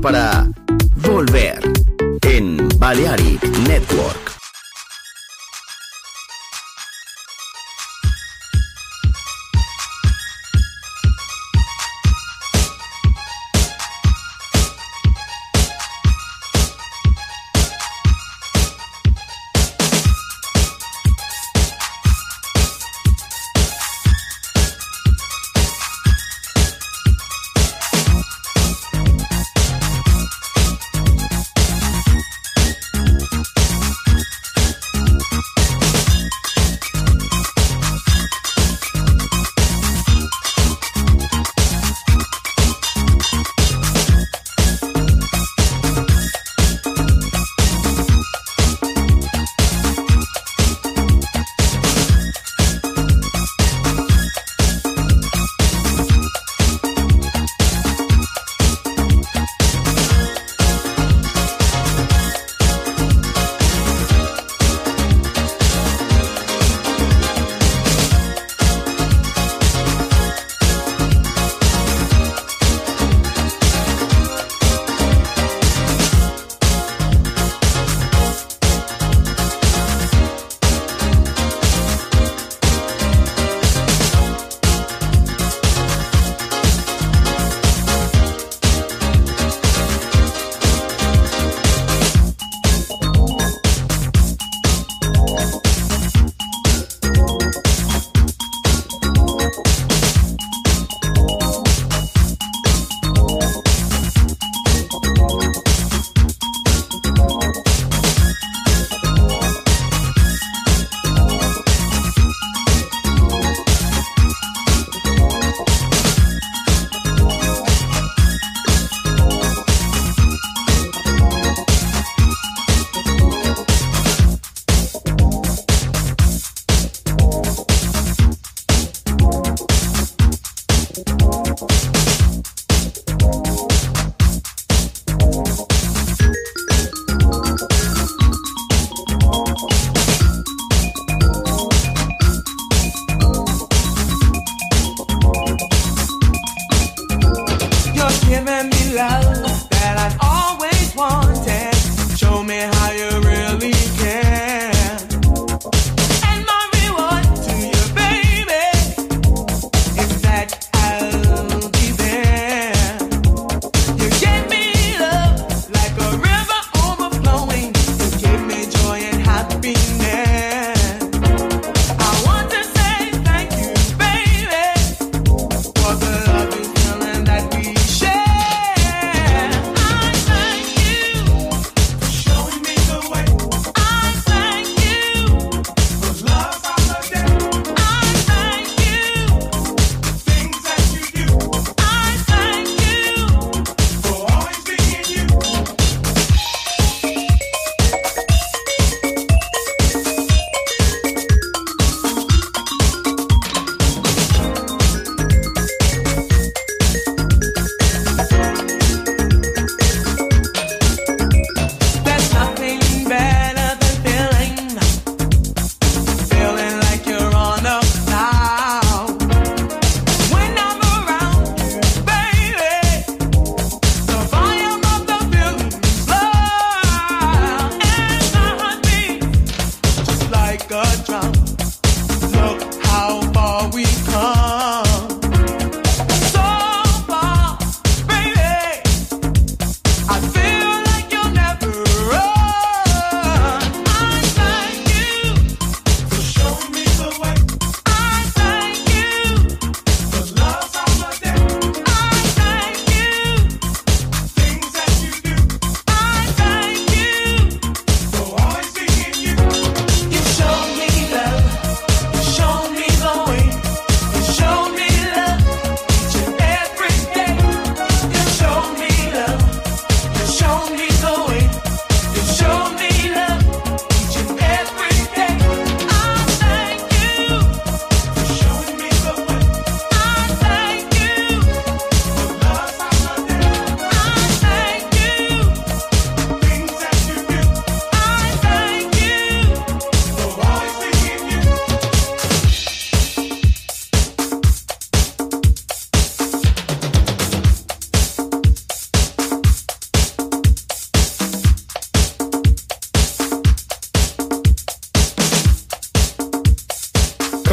Para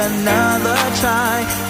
Another try.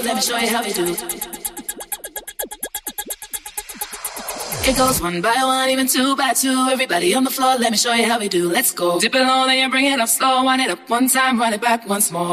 let me show you how we do. It goes one by one, even two by two. Everybody on the floor, let me show you how we do. Let's go. Dip it low, then you bring it up slow. Wind it up one time, run it back once more.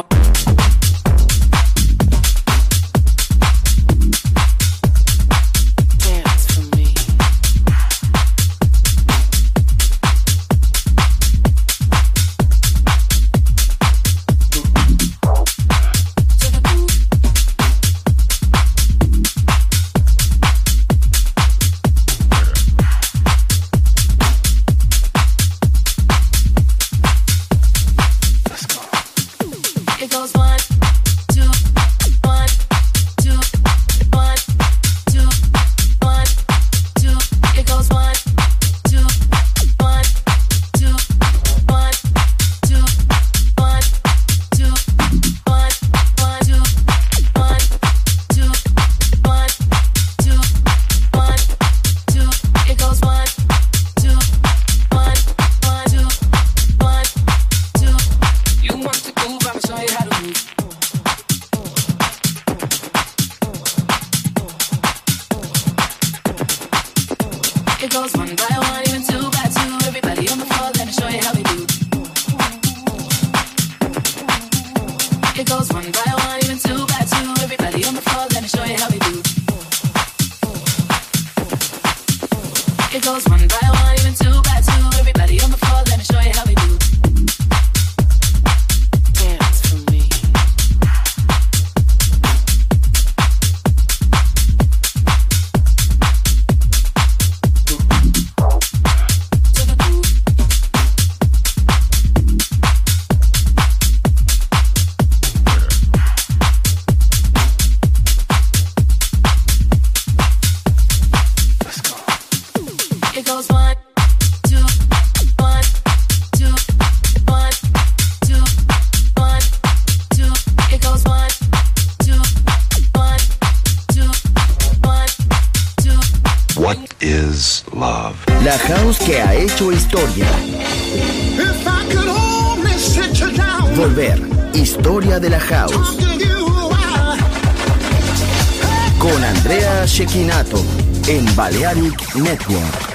Balearic Network.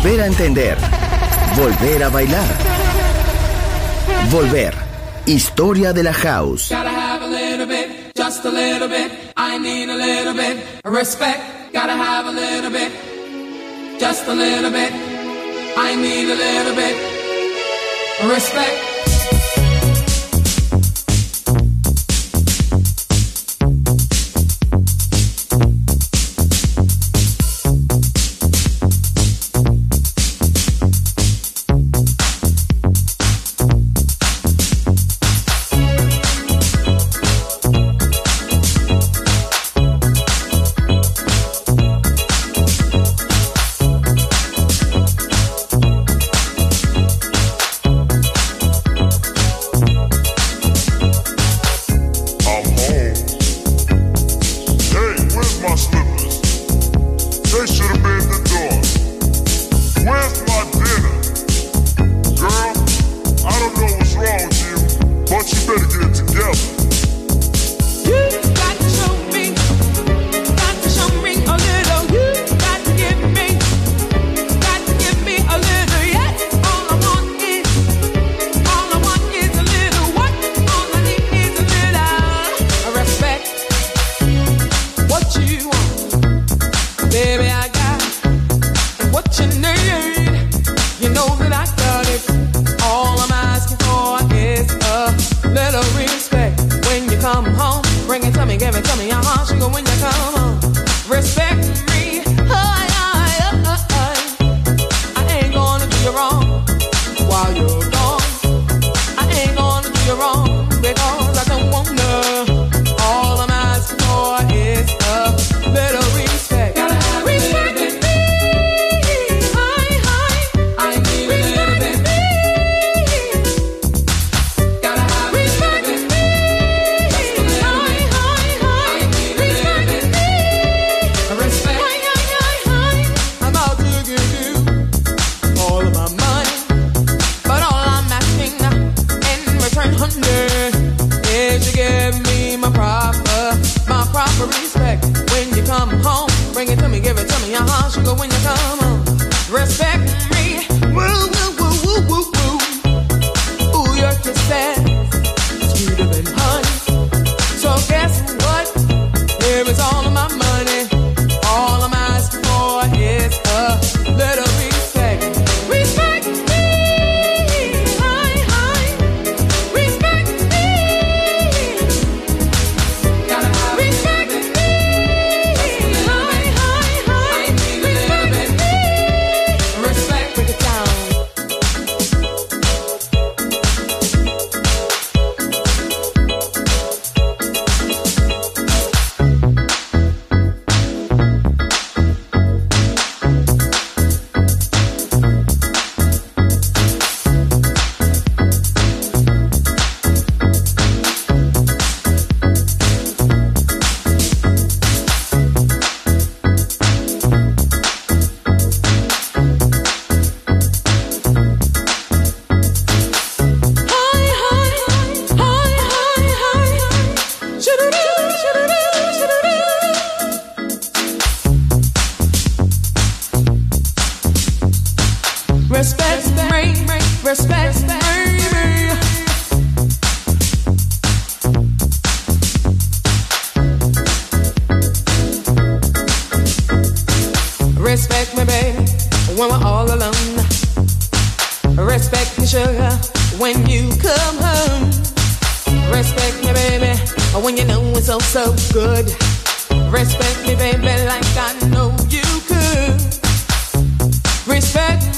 Volver a entender. Volver a bailar. Volver. Historia de la house. Gotta have a little bit, just a little bit. I need a little bit respect. Gotta have a little bit, just a little bit. I need a little bit respect. you. Respect, me, respect, me. Respect me, baby, when we're all alone. Respect me, sugar, when you come home. Respect me, baby, when you know it's all so good. Respect me, baby, like I know you could. Respect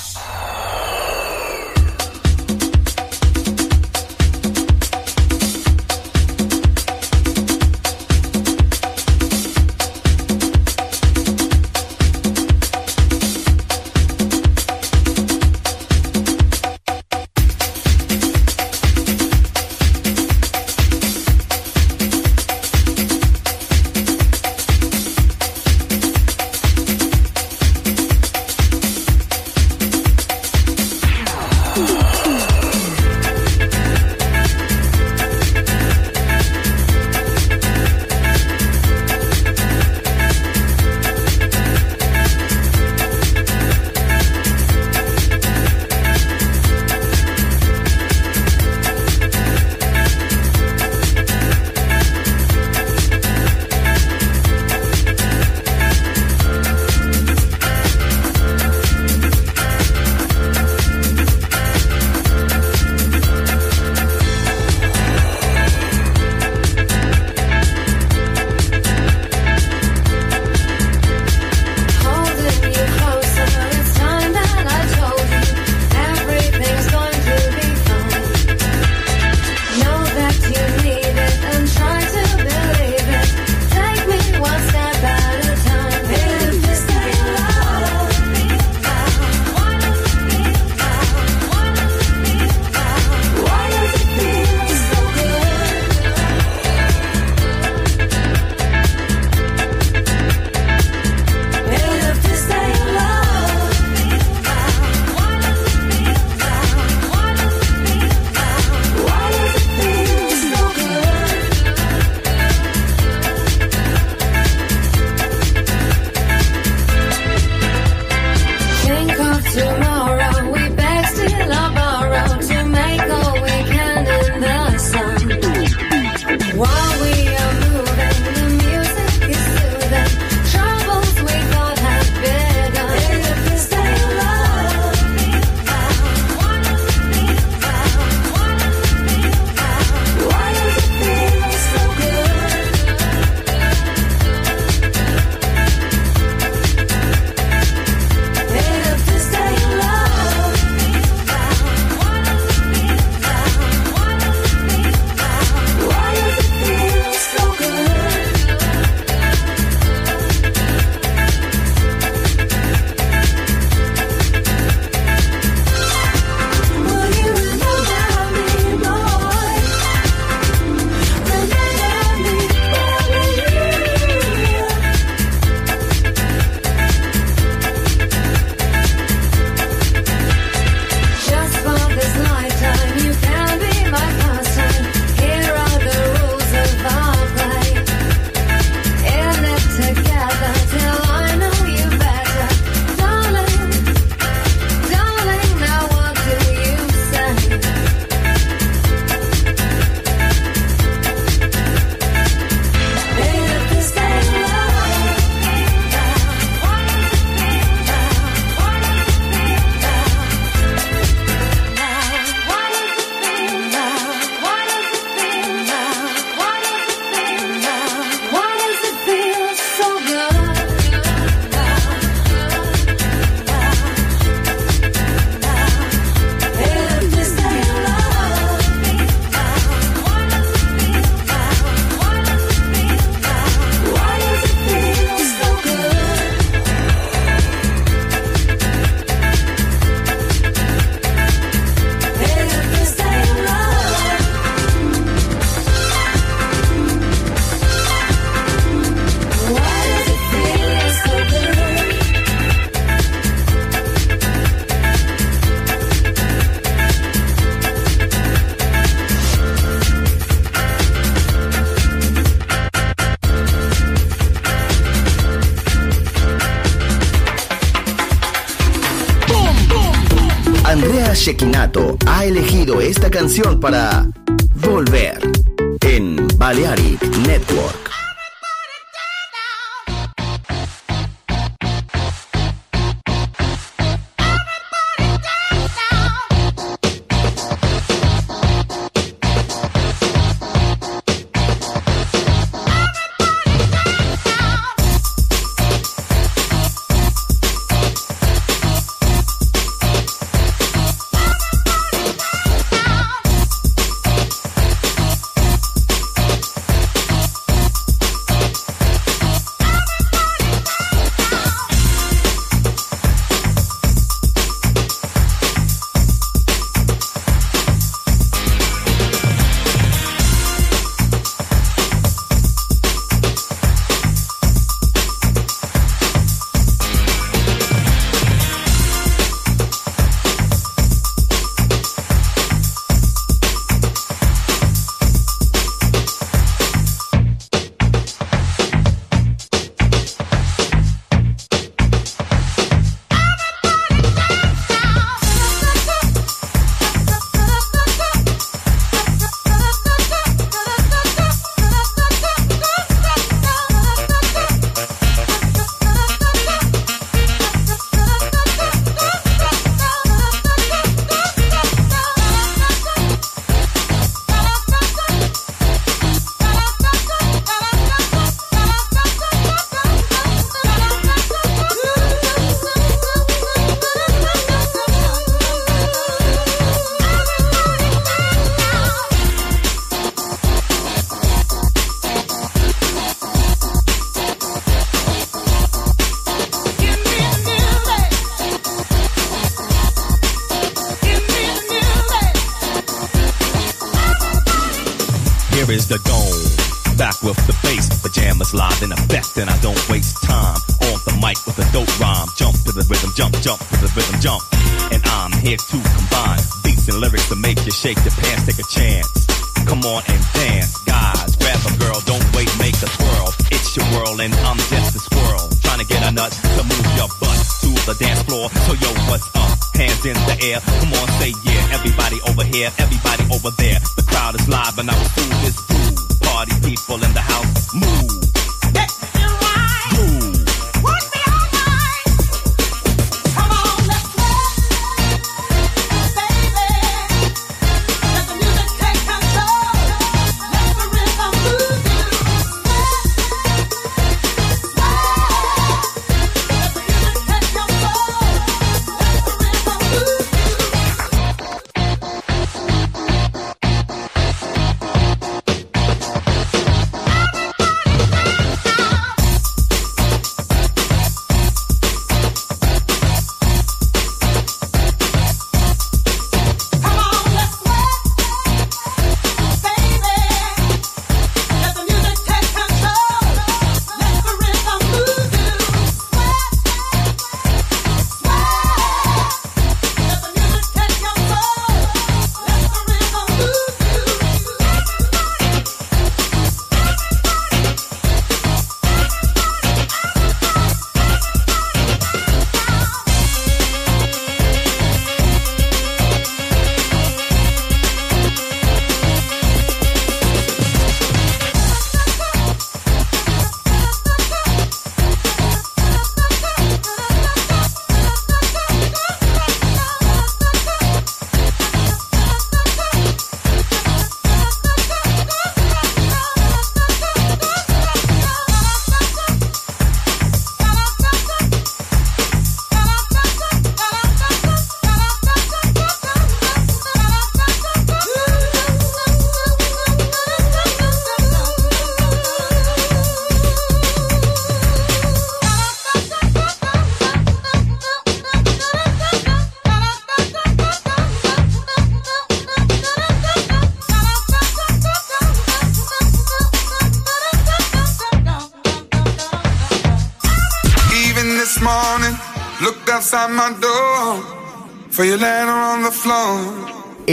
para